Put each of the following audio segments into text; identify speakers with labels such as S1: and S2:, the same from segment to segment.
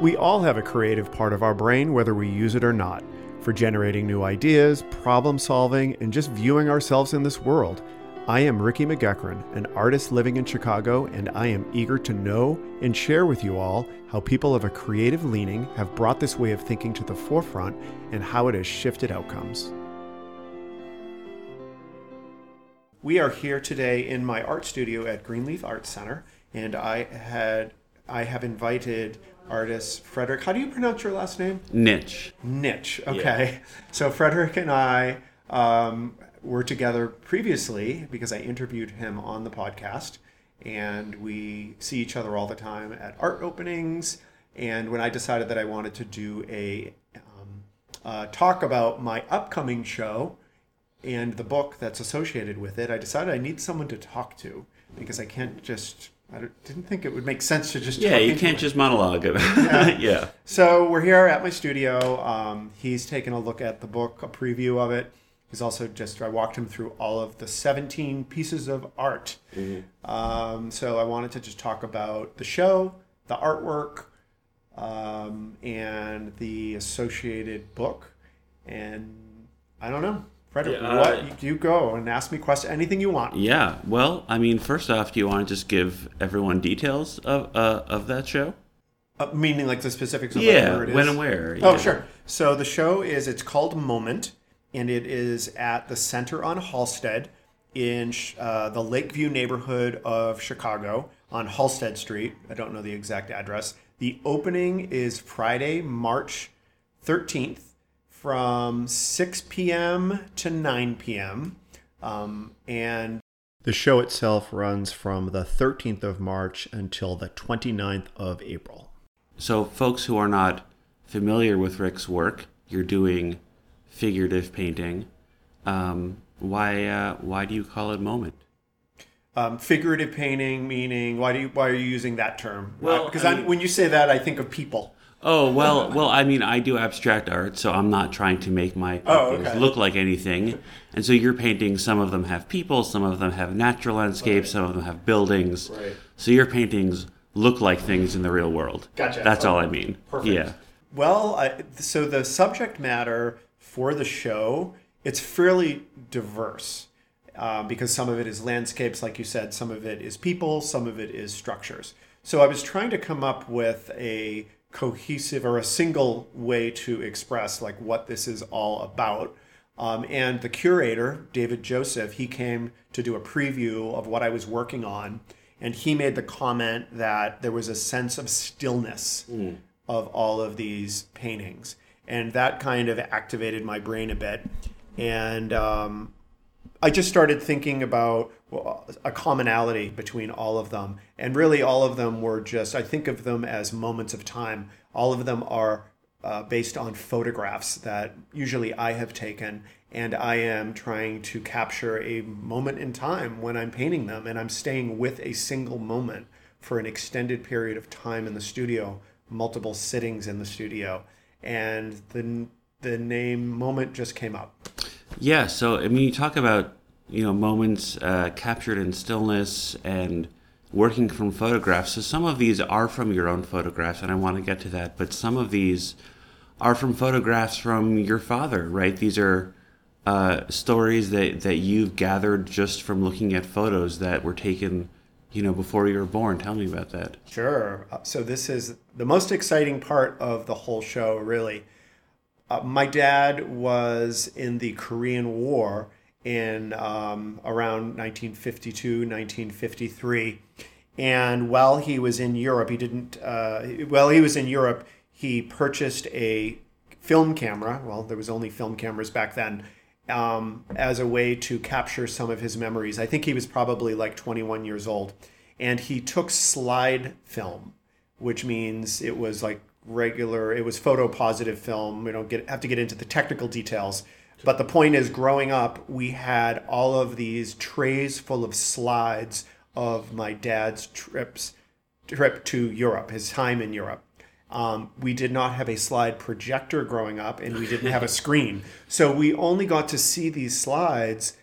S1: We all have a creative part of our brain, whether we use it or not, for generating new ideas, problem solving, and just viewing ourselves in this world. I am Ricky McGuckran, an artist living in Chicago, and I am eager to know and share with you all how people of a creative leaning have brought this way of thinking to the forefront and how it has shifted outcomes. We are here today in my art studio at Greenleaf Arts Center, and I had I have invited artist Frederick. How do you pronounce your last name?
S2: Niche.
S1: Niche. Okay. So Frederick and I um, were together previously because I interviewed him on the podcast, and we see each other all the time at art openings. And when I decided that I wanted to do a um, uh, talk about my upcoming show and the book that's associated with it, I decided I need someone to talk to because I can't just I didn't think it would make sense to just
S2: yeah. You can't just monologue it. yeah. yeah.
S1: So we're here at my studio. Um, he's taken a look at the book, a preview of it. He's also just I walked him through all of the 17 pieces of art. Mm-hmm. Um, so I wanted to just talk about the show, the artwork, um, and the associated book. And I don't know. Frederick, yeah, uh, what you go and ask me question anything you want.
S2: Yeah. Well, I mean, first off, do you want to just give everyone details of uh, of that show?
S1: Uh, meaning like the specifics of
S2: yeah, where it is? when and where.
S1: Oh, sure. So the show is it's called Moment, and it is at the Center on Halsted in uh, the Lakeview neighborhood of Chicago on Halsted Street. I don't know the exact address. The opening is Friday, March 13th from 6 p.m. to 9 p.m. Um, and the show itself runs from the 13th of March until the 29th of April.
S2: So, folks who are not familiar with Rick's work, you're doing figurative painting. Um, why, uh, why do you call it moment?
S1: Um, figurative painting meaning why do you why are you using that term? Well, because I mean, when you say that, I think of people.
S2: Oh well, well. I mean, I do abstract art, so I'm not trying to make my oh, okay. look like anything. And so you're painting. Some of them have people, some of them have natural landscapes, right. some of them have buildings. Right. So your paintings look like things in the real world.
S1: Gotcha.
S2: That's okay. all I mean. Perfect. Yeah.
S1: Well, I, so the subject matter for the show it's fairly diverse uh, because some of it is landscapes, like you said, some of it is people, some of it is structures. So I was trying to come up with a cohesive or a single way to express like what this is all about. Um, and the curator, David Joseph, he came to do a preview of what I was working on. And he made the comment that there was a sense of stillness mm. of all of these paintings. And that kind of activated my brain a bit. And um, I just started thinking about a commonality between all of them. And really, all of them were just, I think of them as moments of time. All of them are uh, based on photographs that usually I have taken. And I am trying to capture a moment in time when I'm painting them. And I'm staying with a single moment for an extended period of time in the studio, multiple sittings in the studio. And the, the name moment just came up.
S2: Yeah. So, I mean, you talk about you know moments uh, captured in stillness and working from photographs. So some of these are from your own photographs, and I want to get to that. But some of these are from photographs from your father, right? These are uh, stories that that you've gathered just from looking at photos that were taken, you know, before you were born. Tell me about that.
S1: Sure. Uh, so this is the most exciting part of the whole show, really. Uh, my dad was in the Korean War in um, around 1952, 1953. And while he was in Europe, he didn't, uh, well, he was in Europe, he purchased a film camera. Well, there was only film cameras back then. Um, as a way to capture some of his memories. I think he was probably like 21 years old. And he took slide film, which means it was like regular, it was photo positive film. We don't get have to get into the technical details. But the point is, growing up, we had all of these trays full of slides of my dad's trips trip to Europe, his time in Europe. Um, we did not have a slide projector growing up, and we didn't have a screen, so we only got to see these slides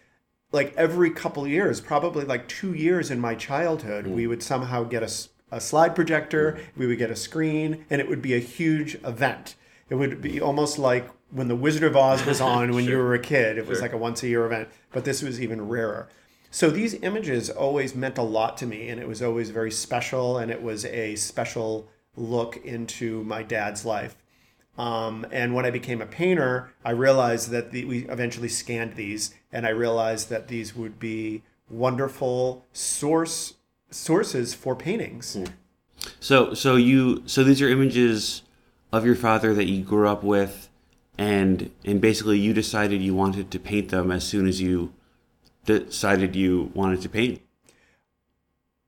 S1: like every couple years, probably like two years in my childhood. Mm. We would somehow get a a slide projector, we would get a screen, and it would be a huge event. It would be almost like when the Wizard of Oz was on when you were a kid. It was
S2: Sure.
S1: like a once a year event, but this was even rarer. So these images always meant a lot to me, and it was always very special, and it was a special look into my dad's life. Um, and when I became a painter, I realized that the, we eventually scanned these, and I realized that these would be wonderful source sources for paintings.
S2: So so you so these are images of your father that you grew up with, and and basically you decided you wanted to paint them as soon as you decided you wanted to paint.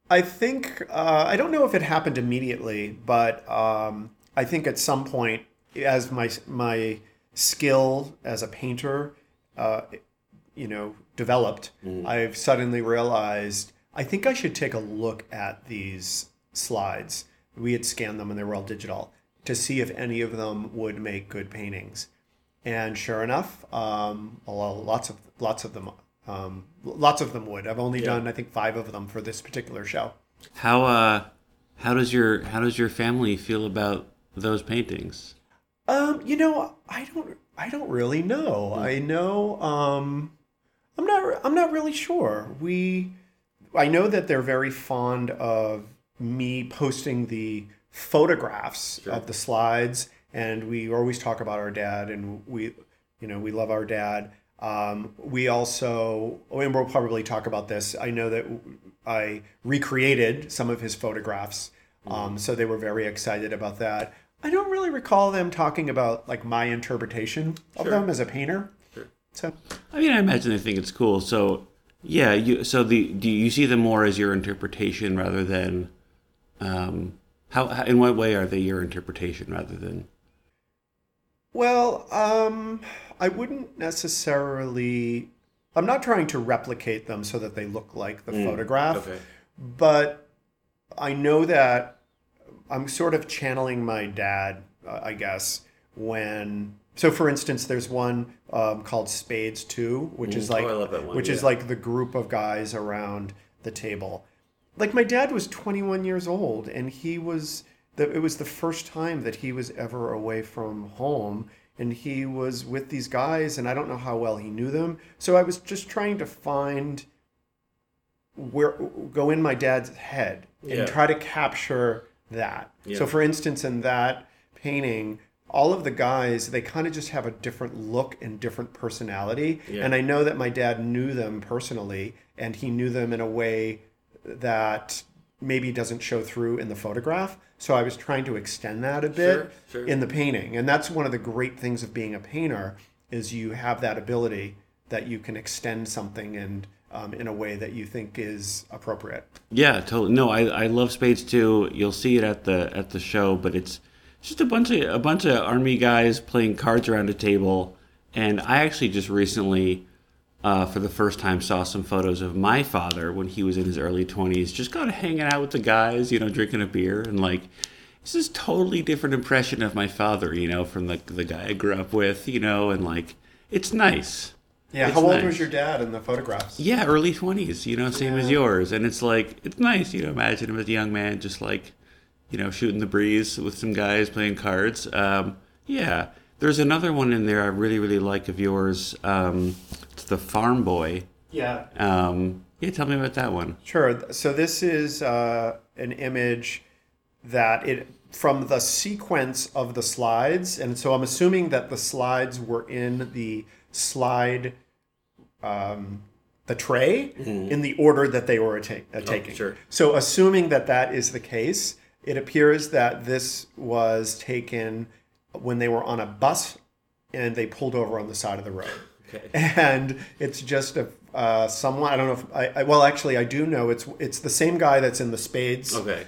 S1: I think uh, I don't know if it happened immediately, but um, I think at some point, as my my skill as a painter, uh, you know, developed, I've suddenly realized I think I should take a look at these slides. We had scanned them and they were all digital to see if any of them would make good paintings. And sure enough, um, lots of lots of them, um, lots of them would. I've only done I think five of them for this particular show.
S2: How uh how does your how does your family feel about those paintings?
S1: Um, you know, I don't, I don't really know. I know, um, I'm not, I'm not really sure. We, I know that they're very fond of me posting the photographs of the slides, and we always talk about our dad, and we, you know, we love our dad. Um, we also, and we'll probably talk about this. I know that I recreated some of his photographs, um, so they were very excited about that. I don't really recall them talking about like my interpretation of
S2: Sure.
S1: them as a painter.
S2: Sure.
S1: So
S2: I mean, I imagine they think it's cool. So yeah, you so the do you see them more as your interpretation rather than um how, how in what way are they your interpretation rather than
S1: Well, um, I wouldn't necessarily. I'm not trying to replicate them so that they look like the photograph, but I know that I'm sort of channeling my dad, uh, I guess, when. So, for instance, there's one um, called Spades Two, which is
S2: Mm.
S1: like
S2: Oh, I love that one,
S1: which is like the group of guys around the table. Like my dad was 21 years old, and he was. The, it was the first time that he was ever away from home, and he was with these guys, and I don't know how well he knew them. So I was just trying to find where go in my dad's head and
S2: Yeah.
S1: try to capture that.
S2: Yeah.
S1: So for instance in that painting all of the guys they kind of just have a different look and different personality
S2: Yeah.
S1: and I know that my dad knew them personally and he knew them in a way that maybe doesn't show through in the photograph so I was trying to extend that a bit
S2: Sure, sure.
S1: in the painting and that's one of the great things of being a painter is you have that ability that you can extend something and um, in a way that you think is appropriate
S2: Yeah, totally. No, I, I love Spades too. You'll see it at the at the show, but it's just a bunch of a bunch of army guys playing cards around a table. And I actually just recently, uh, for the first time, saw some photos of my father when he was in his early twenties, just kind of hanging out with the guys, you know, drinking a beer, and like this is totally different impression of my father, you know, from the the guy I grew up with, you know, and like it's nice.
S1: Yeah.
S2: It's
S1: How old
S2: nice.
S1: was your dad in the photographs?
S2: Yeah, early twenties, you know, same as yours. And it's like it's nice, you know, imagine him as a young man just like, you know, shooting the breeze with some guys playing cards. Um, yeah. There's another one in there I really, really like of yours. Um, it's the farm boy.
S1: Yeah.
S2: Um, yeah, tell me about that one.
S1: Sure. So this is uh, an image that it from the sequence of the slides, and so I'm assuming that the slides were in the slide, um, the tray, in the order that they were ta- uh, taking.
S2: sure.
S1: So assuming that that is the case, it appears that this was taken when they were on a bus and they pulled over on the side of the road
S2: Okay.
S1: and it's just a uh, someone I don't know if I, I well actually I do know it's it's the same guy that's in the spades
S2: Okay.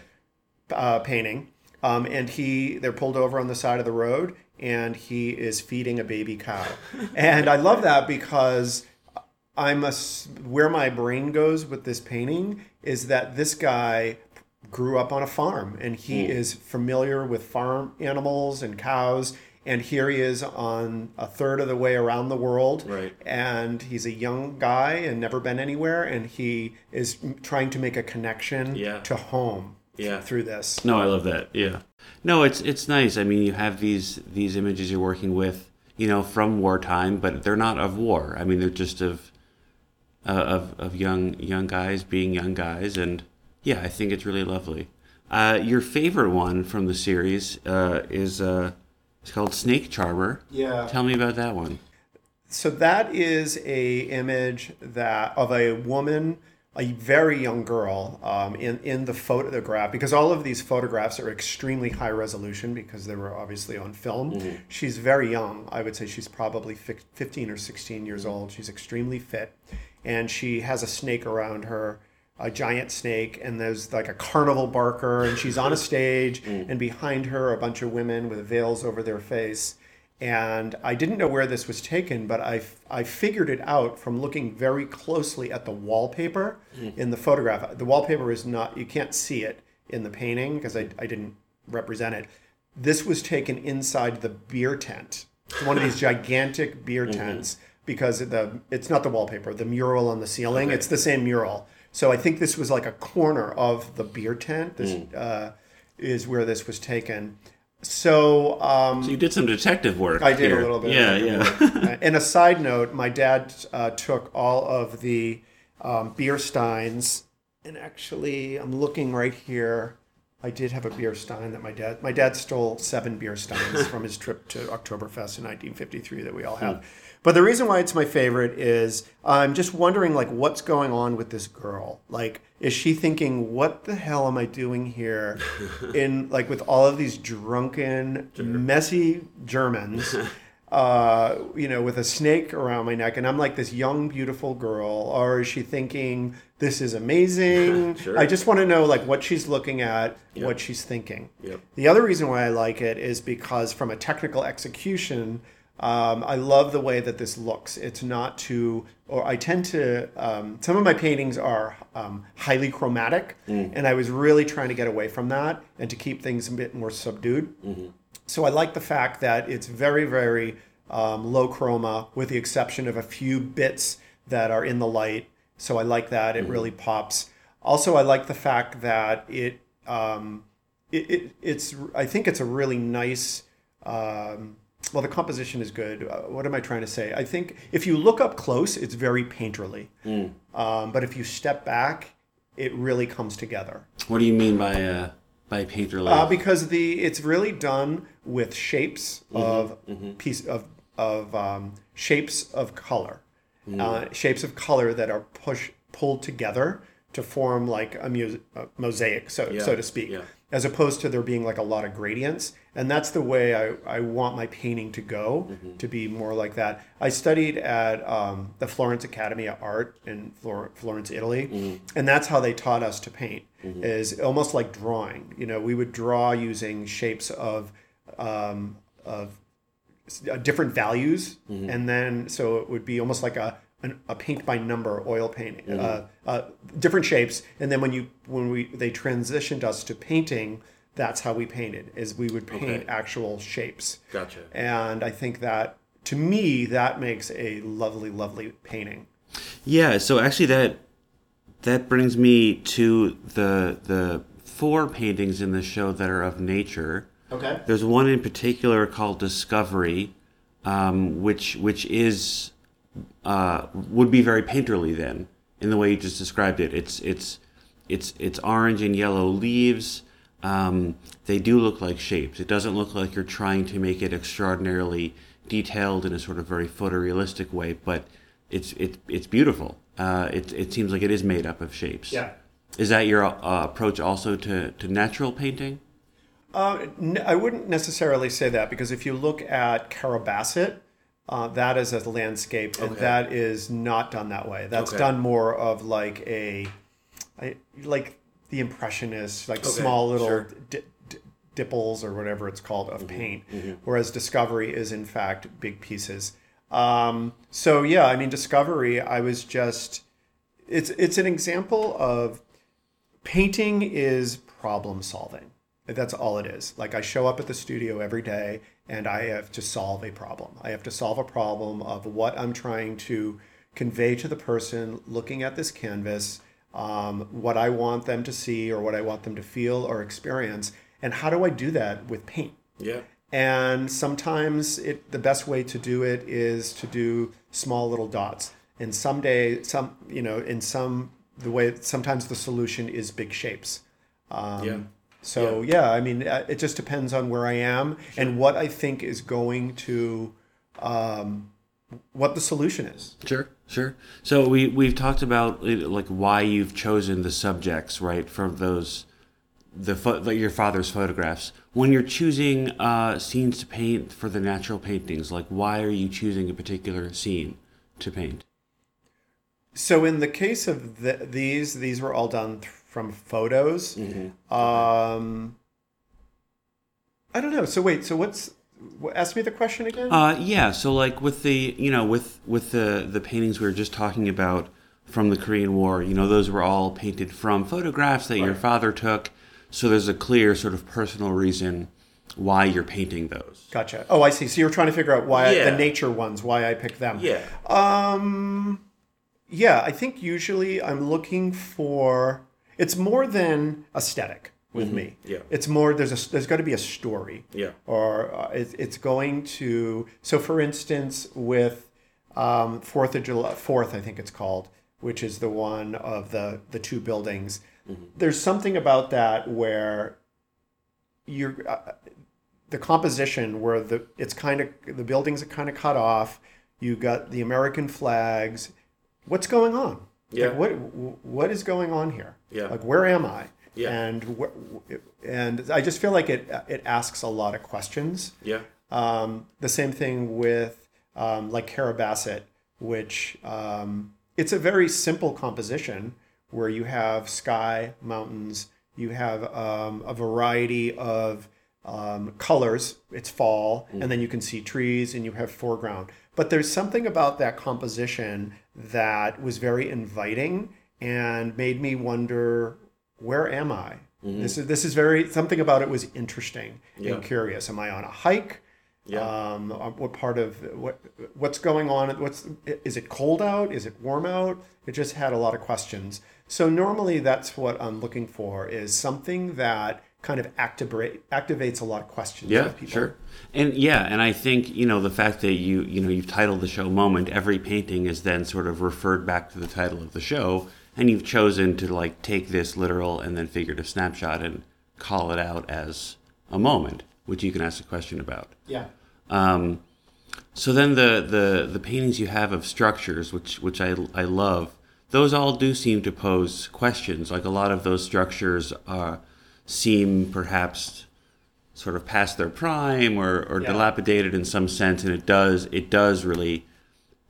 S1: uh, painting um, and he they're pulled over on the side of the road and he is feeding a baby cow and I love that because I'm a where my brain goes with this painting is that this guy grew up on a farm and he is familiar with farm animals and cows and here he is on a third of the way around the world
S2: Right.
S1: and he's a young guy and never been anywhere and he is trying to make a connection
S2: Yeah.
S1: to home
S2: Yeah.
S1: through this.
S2: No, I love that. Yeah. No, it's it's nice. I mean, you have these these images you're working with, you know, from wartime, but they're not of war. I mean, they're just of uh, of of young young guys being young guys, and yeah, I think it's really lovely. Uh, your favorite one from the series uh, is uh, it's called Snake Charmer.
S1: Yeah.
S2: Tell me about that one.
S1: So that is a image that of a woman, a very young girl, um, in in the photograph because all of these photographs are extremely high resolution because they were obviously on film. She's very young. I would say she's probably fif- 15 or 16 years old. She's extremely fit, and she has a snake around her. A giant snake, and there's like a carnival barker, and she's on a mm. stage, and behind her, a bunch of women with veils over their face, and I didn't know where this was taken, but I, I figured it out from looking very closely at the wallpaper mm. in the photograph. The wallpaper is not, you can't see it in the painting because I, I didn't represent it. This was taken inside the beer tent, one of these gigantic beer mm-hmm. tents, because the it's not the wallpaper, the mural on the ceiling, it's the same mural. So I think this was like a corner of the beer tent. This uh, is where this was taken. So um,
S2: So you did some detective work.
S1: I did
S2: here.
S1: a little bit.
S2: Yeah, yeah.
S1: and a side note, my dad uh, took all of the um, beer steins, and actually, I'm looking right here. I did have a beer stein that my dad. My dad stole seven beer steins from his trip to Oktoberfest in 1953 that we all have. But the reason why it's my favorite is I'm just wondering, like, what's going on with this girl? Like, is she thinking, "What the hell am I doing here?" In like with all of these drunken, messy Germans uh, you know, with a snake around my neck, and I'm like this young, beautiful girl, or is she thinking this is amazing?
S2: Sure.
S1: I just want to know like what she's looking at, what she's thinking.
S2: Yep.
S1: The other reason why I like it is because from a technical execution, um, I love the way that this looks. It's not too, or I tend to. Um, some of my paintings are um, highly chromatic, and I was really trying to get away from that and to keep things a bit more subdued. So I like the fact that it's very, very um, low chroma, with the exception of a few bits that are in the light. So I like that; it really pops. Also, I like the fact that it, um, it, it it's. I think it's a really nice. Um, well, the composition is good. Uh, what am I trying to say? I think if you look up close, it's very painterly. Um, but if you step back, it really comes together.
S2: What do you mean by uh, by painterly?
S1: Uh, because the it's really done with shapes of piece of of um, shapes of color, uh, shapes of color that are push pulled together to form like a, mu- a mosaic, so so to speak,
S2: yeah.
S1: as opposed to there being like a lot of gradients. And that's the way I, I want my painting to go, to be more like that. I studied at um, the Florence Academy of Art in Flor- Florence, Italy, and that's how they taught us to paint. Is almost like drawing. You know, we would draw using shapes of um, of uh, different values, and then so it would be almost like a an, a paint by number oil painting, uh, uh, different shapes. And then when you when we they transitioned us to painting, that's how we painted. Is we would paint
S2: Okay.
S1: actual shapes.
S2: Gotcha.
S1: And I think that to me that makes a lovely, lovely painting.
S2: Yeah, so actually that that brings me to the the four paintings in the show that are of nature.
S1: Okay.
S2: There's one in particular called Discovery, um, which which is uh, would be very painterly then in the way you just described it. It's it's it's it's orange and yellow leaves. Um, they do look like shapes. It doesn't look like you're trying to make it extraordinarily detailed in a sort of very photorealistic way, but it's it's it's beautiful. Uh, it it seems like it is made up of shapes.
S1: Yeah.
S2: Is that your uh, approach also to, to natural painting?
S1: Uh, n- I wouldn't necessarily say that because if you look at Carrabassett, uh, that is a landscape, and that is not done that way. That's
S2: Okay.
S1: done more of like a, I, like the impressionists, like
S2: Okay,
S1: small little
S2: sure. Mm-hmm,
S1: di- di- dipples or whatever it's called of paint, whereas Discovery is in fact big pieces. Um, so yeah, I mean Discovery, I was just, it's it's an example of painting is problem solving. That's all it is. Like I show up at the studio every day and I have to solve a problem. I have to solve a problem of what I'm trying to convey to the person looking at this canvas. Um, what I want them to see or what I want them to feel or experience. And how do I do that with paint?
S2: Yeah.
S1: And sometimes it the best way to do it is to do small little dots. And someday, some you know, in some the way sometimes the solution is big shapes. Um,
S2: Yeah.
S1: So yeah. I mean, uh, it just depends on where I am and what I think is going to, um, what the solution is.
S2: Sure, sure. So we we've talked about uh, like why you've chosen the subjects, right, from those the like your father's photographs. When you're choosing uh, scenes to paint for the natural paintings, like why are you choosing a particular scene to paint?
S1: So in the case of the, these, these were all done th- from photos. Um, I don't know. So wait. So what's? Ask me the question again.
S2: Uh, yeah. So like with the you know with with the the paintings we were just talking about from the Korean War, you know those were all painted from photographs that your father took. So there's a clear sort of personal reason why you're painting those.
S1: Gotcha. Oh, I see. So you're trying to figure out why
S2: Yeah.
S1: the nature ones, why I picked them.
S2: Yeah.
S1: Um, yeah, I think usually I'm looking for. It's more than aesthetic with me.
S2: Mm-hmm. Yeah.
S1: It's more. There's a. There's got to be a story.
S2: Yeah.
S1: Or uh, it, it's going to. So, for instance, with um, Fourth of July, Fourth, I think it's called, which is the one of the the two buildings. There's something about that where you're uh, the composition where the it's kind of the buildings are kind of cut off. You got the American flags. What's going on?
S2: Yeah.
S1: Like what what is going on here?
S2: Yeah.
S1: Like where am I?
S2: Yeah.
S1: And and I just feel like it it asks a lot of questions.
S2: Yeah.
S1: Um, the same thing with um, like Carrabassett, which um, it's a very simple composition where you have sky, mountains, you have um, a variety of um, colors. It's fall, and then you can see trees, and you have foreground. But there's something about that composition that was very inviting and made me wonder, where am I? This is this is very something about it was interesting
S2: Yeah.
S1: and curious. Am I on a hike?
S2: Yeah.
S1: Um, uh, what part of what what's going on? What's is it cold out? Is it warm out? It just had a lot of questions. So normally that's what I'm looking for is something that kind of activate activates a lot of questions.
S2: Yeah,
S1: people.
S2: sure. And yeah, and I think, you know, the fact that you, you know, you've titled the show Moment, every painting is then sort of referred back to the title of the show, and you've chosen to like take this literal and then figurative snapshot and call it out as a moment, which you can ask a question about.
S1: Yeah.
S2: Um, so then the, the, the paintings you have of structures, which which I, I love, those all do seem to pose questions. Like a lot of those structures are seem perhaps sort of past their prime or, or
S1: Yeah.
S2: dilapidated in some sense, and it does it does really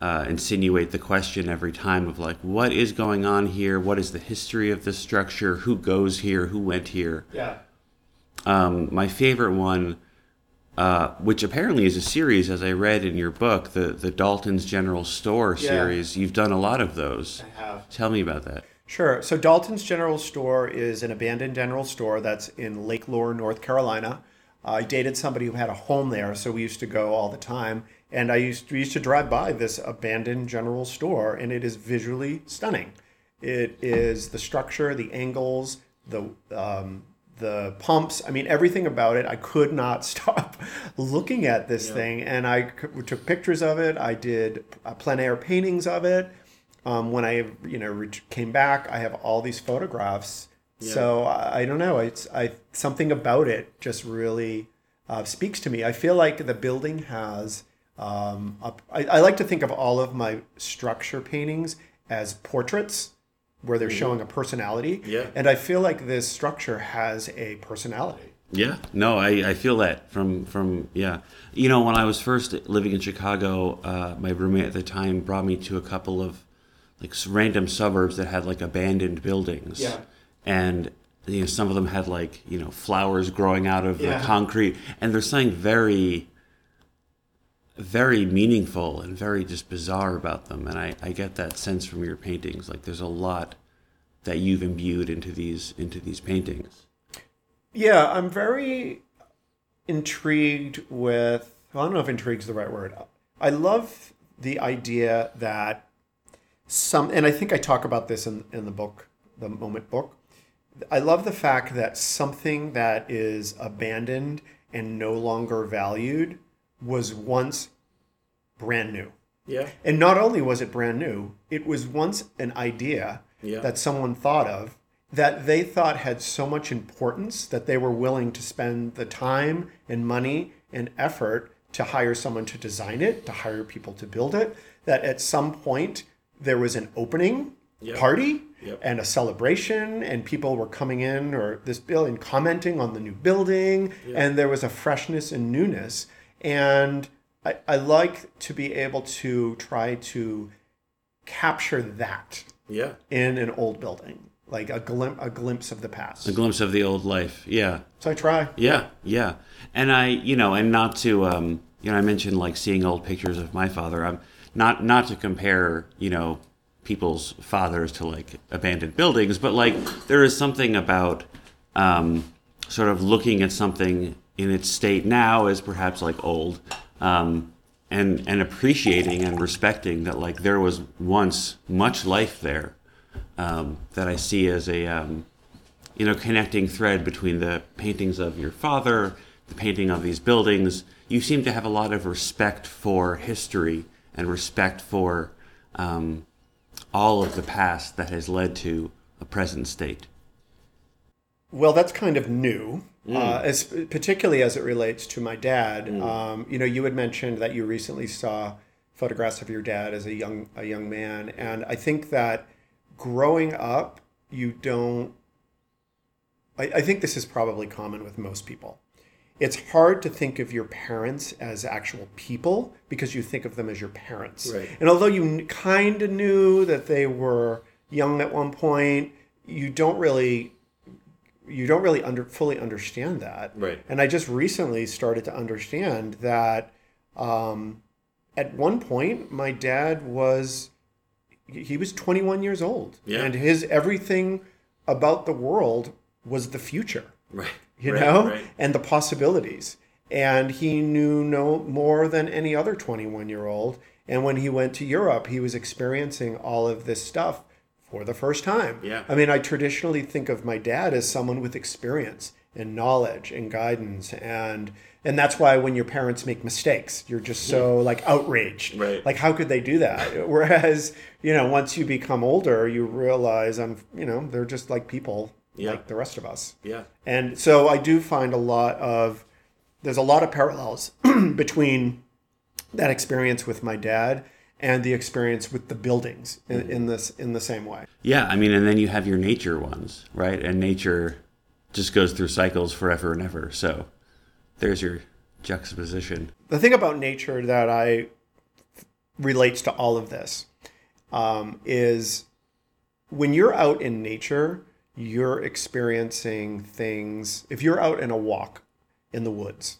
S2: uh, insinuate the question every time of like what is going on here? What is the history of this structure? Who goes here? Who went here?
S1: Yeah.
S2: Um, my favorite one, uh, which apparently is a series, as I read in your book, the the Dalton's General Store
S1: Yeah.
S2: series. You've done a lot of those.
S1: I have.
S2: Tell me about that.
S1: Sure. So Dalton's General Store is an abandoned general store that's in Lake Lure, North Carolina. I dated somebody who had a home there, so we used to go all the time. And I used we used to drive by this abandoned general store, and it is visually stunning. It is the structure, the angles, the um, the pumps. I mean, everything about it. I could not stop looking at this thing, and I took pictures of it. I did uh, plein air paintings of it. Um, when I you know came back, I have all these photographs. So I, I don't know. It's I something about it just really uh, speaks to me. I feel like the building has. Um, I, I like to think of all of my structure paintings as portraits, where they're showing a personality.
S2: Yeah.
S1: And I feel like this structure has a personality.
S2: Yeah, no, I, I feel that from from yeah. You know, when I was first living in Chicago, uh, my roommate at the time brought me to a couple of like random suburbs that had like abandoned buildings.
S1: Yeah.
S2: And you know, some of them had like you know flowers growing out of
S1: Yeah.
S2: the concrete, and there's something very, very meaningful and very just bizarre about them. And I I get that sense from your paintings. Like there's a lot that you've imbued into these into these paintings.
S1: Yeah, I'm very intrigued with. Well, I don't know if intrigue's the right word. I love the idea that some, and I think I talk about this in, in the book the Moment book. I love the fact that something that is abandoned and no longer valued was once brand new.
S3: Yeah.
S1: And not only was it brand new, it was once an idea
S3: Yeah.
S1: that someone thought of that they thought had so much importance that they were willing to spend the time and money and effort to hire someone to design it, to hire people to build it, that at some point there was an opening
S3: Yep.
S1: party
S3: Yep.
S1: and a celebration and people were coming in or this building commenting on the new building and there was a freshness and newness and I, I like to be able to try to capture that
S3: Yeah.
S1: in an old building like a, glim- a glimpse of the past
S2: A glimpse of the old life. Yeah.
S1: so i try
S2: Yeah, yeah. And I, you know, and not to, um, you know, I mentioned like seeing old pictures of my father. I'm not not to compare, you know, people's fathers to like abandoned buildings, but like there is something about um, sort of looking at something in its state now as perhaps like old, um, and and appreciating and respecting that like there was once much life there um, that I see as a um, you know, connecting thread between the paintings of your father, the painting of these buildings. You seem to have a lot of respect for history and respect for um, all of the past that has led to a present state.
S1: Well, that's kind of new, uh, as, particularly as it relates to my dad. Um, you know, you had mentioned that you recently saw photographs of your dad as a young a young man, and I think that growing up, you don't. I, I think this is probably common with most people. It's hard to think of your parents as actual people because you think of them as your parents.
S3: Right.
S1: And although you kind of knew that they were young at one point, you don't really you don't really under fully understand that.
S3: Right.
S1: And I just recently started to understand that um, at one point my dad was he was 21 years old
S3: Yeah.
S1: and his everything about the world was the future
S3: Right.
S1: you
S3: Right,
S1: know
S3: Right.
S1: and the possibilities and he knew no more than any other 21 year old and when he went to europe he was experiencing all of this stuff for the first time
S3: Yeah.
S1: i mean i traditionally think of my dad as someone with experience and knowledge and guidance and and that's why when your parents make mistakes you're just so like outraged
S3: Right.
S1: like how could they do that whereas you know once you become older you realize i'm you know they're just like people
S3: Yeah.
S1: like the rest of us
S3: Yeah.
S1: and so I do find a lot of there's a lot of parallels between that experience with my dad and the experience with the buildings in, in this in the same way.
S2: Yeah, I mean, and then you have your nature ones, right? And nature just goes through cycles forever and ever. So there's your juxtaposition.
S1: The thing about nature that I relates to all of this um, is when you're out in nature, you're experiencing things. If you're out in a walk in the woods,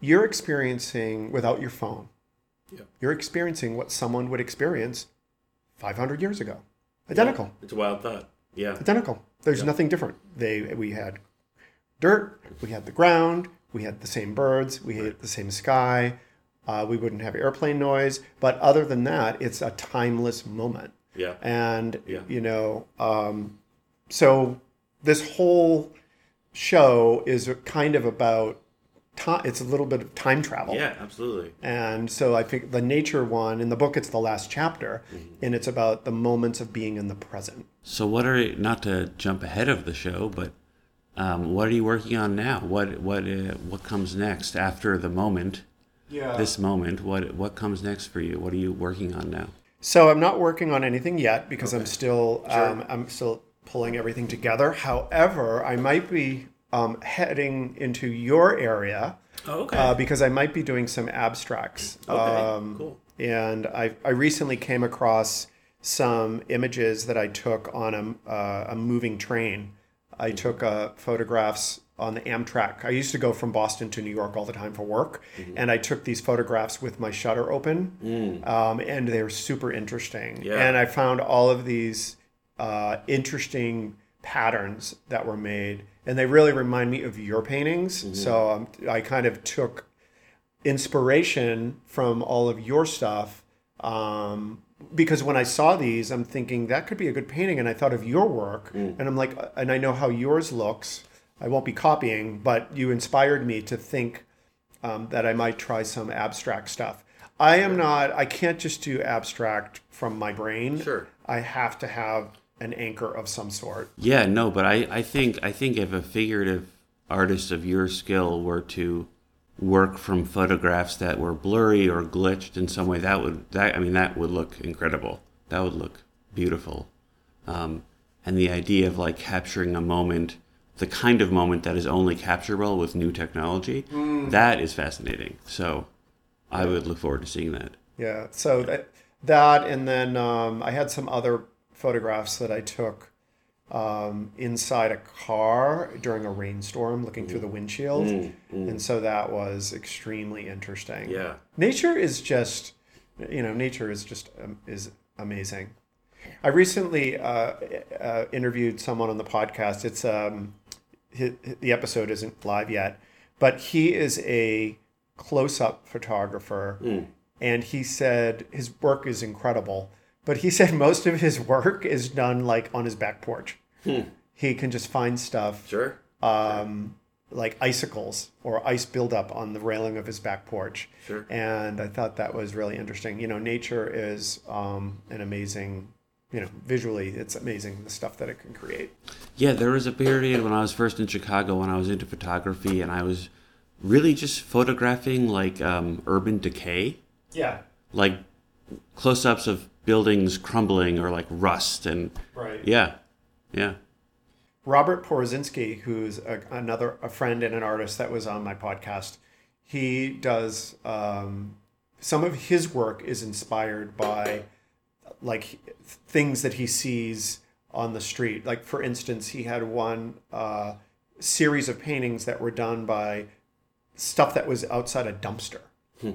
S1: you're experiencing without your phone.
S3: Yeah.
S1: You're experiencing what someone would experience 500 years ago. Identical.
S3: It's a wild thought. Yeah.
S1: Identical. There's nothing different. They we had dirt, we had the ground, we had the same birds, we had the same sky. Uh, we wouldn't have airplane noise, but other than that, it's a timeless moment.
S3: Yeah.
S1: And
S3: Yeah.
S1: you know, um, so this whole show is kind of about time. It's a little bit of time travel.
S3: Yeah. Absolutely.
S1: And so I think the nature one in the book, it's the last chapter, and it's about the moments of being in the present.
S2: So what are not to jump ahead of the show, but um, what are you working on now? What what uh, what comes next after the moment?
S1: Yeah.
S2: This moment, what what comes next for you? What are you working on now?
S1: So I'm not working on anything yet because I'm still um, I'm still pulling everything together. However, I might be um, heading into your area
S3: Oh, okay.
S1: uh, because I might be doing some abstracts.
S3: okay.
S1: Um,
S3: cool.
S1: And I I recently came across some images that I took on a uh, a moving train. I took uh, photographs on the Amtrak. I used to go from Boston to New York all the time for work, and I took these photographs with my shutter open, um, and they were super interesting.
S3: Yeah.
S1: And I found all of these uh, interesting patterns that were made, and they really remind me of your paintings. So um, I kind of took inspiration from all of your stuff um, because when I saw these, I'm thinking that could be a good painting, and I thought of your work, and I'm like, and I know how yours looks. I won't be copying, but you inspired me to think um, that I might try some abstract stuff. I am not. I can't just do abstract from my brain.
S2: Sure.
S1: I have to have an anchor of some sort.
S2: Yeah, no, but I, I think I think if a figurative artist of your skill were to work from photographs that were blurry or glitched in some way, that would that I mean that would look incredible. That would look beautiful. Um, and the idea of like capturing a moment, the kind of moment that is only capturable with new technology, that is fascinating. So I would look forward to seeing that.
S1: Yeah. So that that, and then um, I had some other photographs that I took um, inside a car during a rainstorm, looking through the windshield, and so that was extremely interesting.
S2: Yeah.
S1: Nature is just, you know, nature is just um, is amazing. I recently uh, uh, interviewed someone on the podcast. It's um, hi the episode isn't live yet, but he is a close-up photographer, and he said his work is incredible. But he said most of his work is done like on his back porch. He can just find stuff
S2: Sure.
S1: um, like icicles or ice buildup on the railing of his back porch.
S2: Sure.
S1: And I thought that was really interesting. You know, nature is um, an amazing, you know, visually, it's amazing the stuff that it can create.
S2: Yeah, there was a period when I was first in Chicago when I was into photography and I was really just photographing like um, urban decay,
S1: Yeah.
S2: like close ups of buildings crumbling or like rust. And
S1: Right.
S2: yeah, yeah.
S1: Robert Porozinski, who's a, another a friend and an artist that was on my podcast, he does um, some of his work is inspired by like things that he sees on the street. Like for instance, he had one uh, series of paintings that were done by stuff that was outside a dumpster.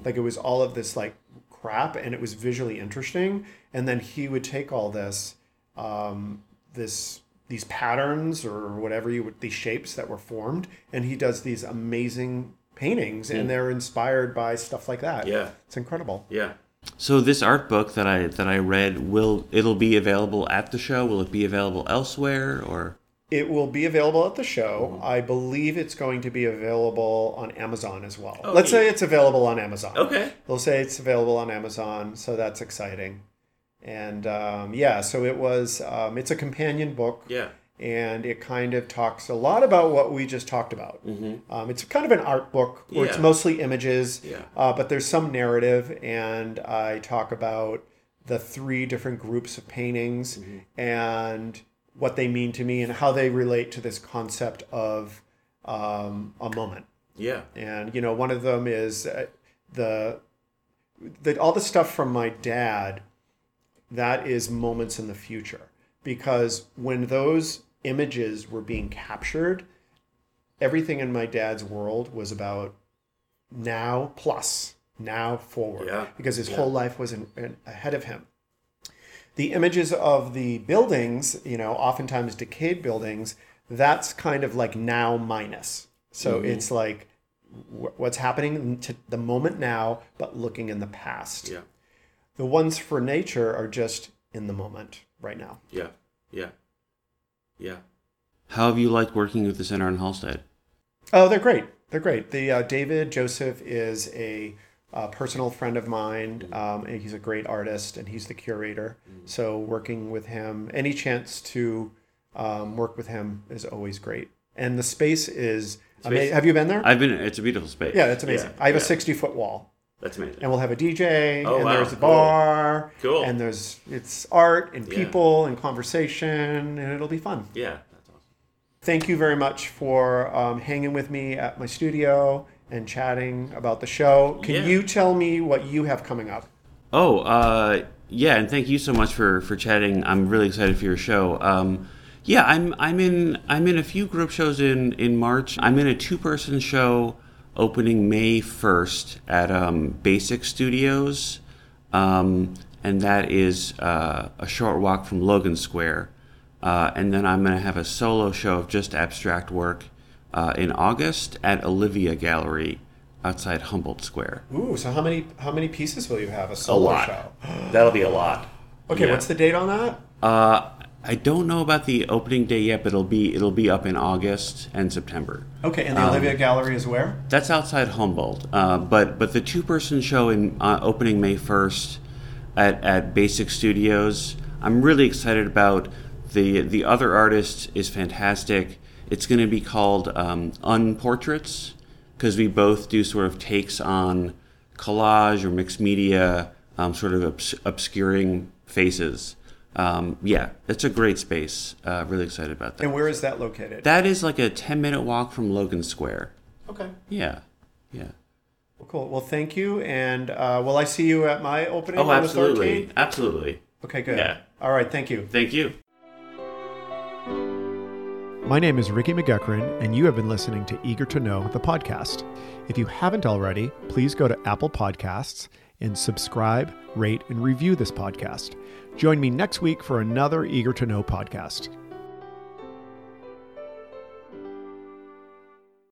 S1: Like it was all of this like crap, and it was visually interesting. And then he would take all this, um, this these patterns or whatever you would these shapes that were formed, and he does these amazing paintings, and they're inspired by stuff like that.
S2: Yeah.
S1: it's incredible.
S2: Yeah. So this art book that I that I read will it'll be available at the show? Will it be available elsewhere or
S1: It will be available at the show.
S2: Mm-hmm.
S1: I believe it's going to be available on Amazon as well.
S2: Oh,
S1: Let's say it's available on Amazon.
S2: Okay.
S1: They'll say it's available on Amazon, so that's exciting. And um, yeah, so it was. Um, it's a companion book,
S2: Yeah.
S1: and it kind of talks a lot about what we just talked about. Um, it's kind of an art book where it's
S2: Mm-hmm.
S1: Mostly images,
S2: Yeah.
S1: uh, but there's some narrative, and I talk about the three different groups of paintings
S2: Mm-hmm.
S1: and what they mean to me and how they relate to this concept of um, a moment
S2: Yeah.
S1: and you know one of them is uh, the the all the stuff from my dad that is moments in the future because when those images were being captured everything in my dad's world was about now plus now forward
S2: Yeah.
S1: because his
S2: Yeah.
S1: whole life was in, in, ahead of him the images of the buildings, you know, oftentimes decayed buildings, that's kind of like now minus. So it's like wh- what's happening to the moment now, but looking in the past.
S2: Yeah.
S1: The ones for nature are just in the moment right now.
S2: Yeah. Yeah. Yeah. How have you liked working with the Center in Halsted?
S1: Oh, they're great. They're great. The uh, David Joseph is a, uh personal friend of mine. Um, and he's a great artist, and he's the curator. So working with him, any chance to um, work with him is always great. And the space is.
S2: Space-
S1: Ama- have you been there?
S2: I've been it's a beautiful space.
S1: yeah, it's amazing.
S2: Yeah,
S1: I have a sixty foot wall,
S2: That's amazing.
S1: and we'll have a DJ,
S2: Oh,
S1: and
S2: wow.
S1: there's a bar,
S2: Cool.
S1: and there's it's art and
S2: Yeah.
S1: people and conversation, and it'll be fun.
S2: Yeah, that's awesome.
S1: Thank you very much for um, hanging with me at my studio and chatting about the show. Can
S2: Yeah.
S1: you tell me what you have coming up?
S2: Oh, uh, yeah, and thank you so much for for chatting. I'm really excited for your show. Um, yeah, I'm I'm in I'm in a few group shows in in March. I'm in a two person show opening May first at um, Basic Studios, um, and that is uh, a short walk from Logan Square. Uh, and then I'm going to have a solo show of just abstract work uh, in August at Olivia Gallery outside Humboldt Square.
S1: Ooh, so how many how many pieces will you have? A
S2: A
S1: solo
S2: lot.
S1: show.
S2: That'll be a lot.
S1: Okay,
S2: Yeah.
S1: what's the date on that?
S2: Uh, I don't know about the opening day yet, but it'll be it'll be up in August and September.
S1: Okay, and the
S2: Um,
S1: Olivia Gallery is where?
S2: That's outside Humboldt, uh, but but the two person show in uh, opening May first at at Basic Studios. I'm really excited about the the other artist is fantastic. It's going to be called um, Unportraits because we both do sort of takes on collage or mixed media, um, sort of obs- obscuring faces. Um, yeah, it's a great space. Uh, really excited about that.
S1: And where is that located?
S2: That is like a 10 minute walk from Logan Square.
S1: okay.
S2: Yeah, yeah.
S1: Well, cool. Well, thank you. And uh, will I see you at my opening
S2: Oh,
S1: on
S2: absolutely,
S1: the 13th?
S2: absolutely.
S1: Okay, good.
S2: Yeah.
S1: All right, thank you.
S2: Thank you.
S1: My name is Ricky McGuckran, and you have been listening to Eager to Know, the podcast. If you haven't already, please go to Apple Podcasts and subscribe, rate, and review this podcast. Join me next week for another Eager to Know podcast.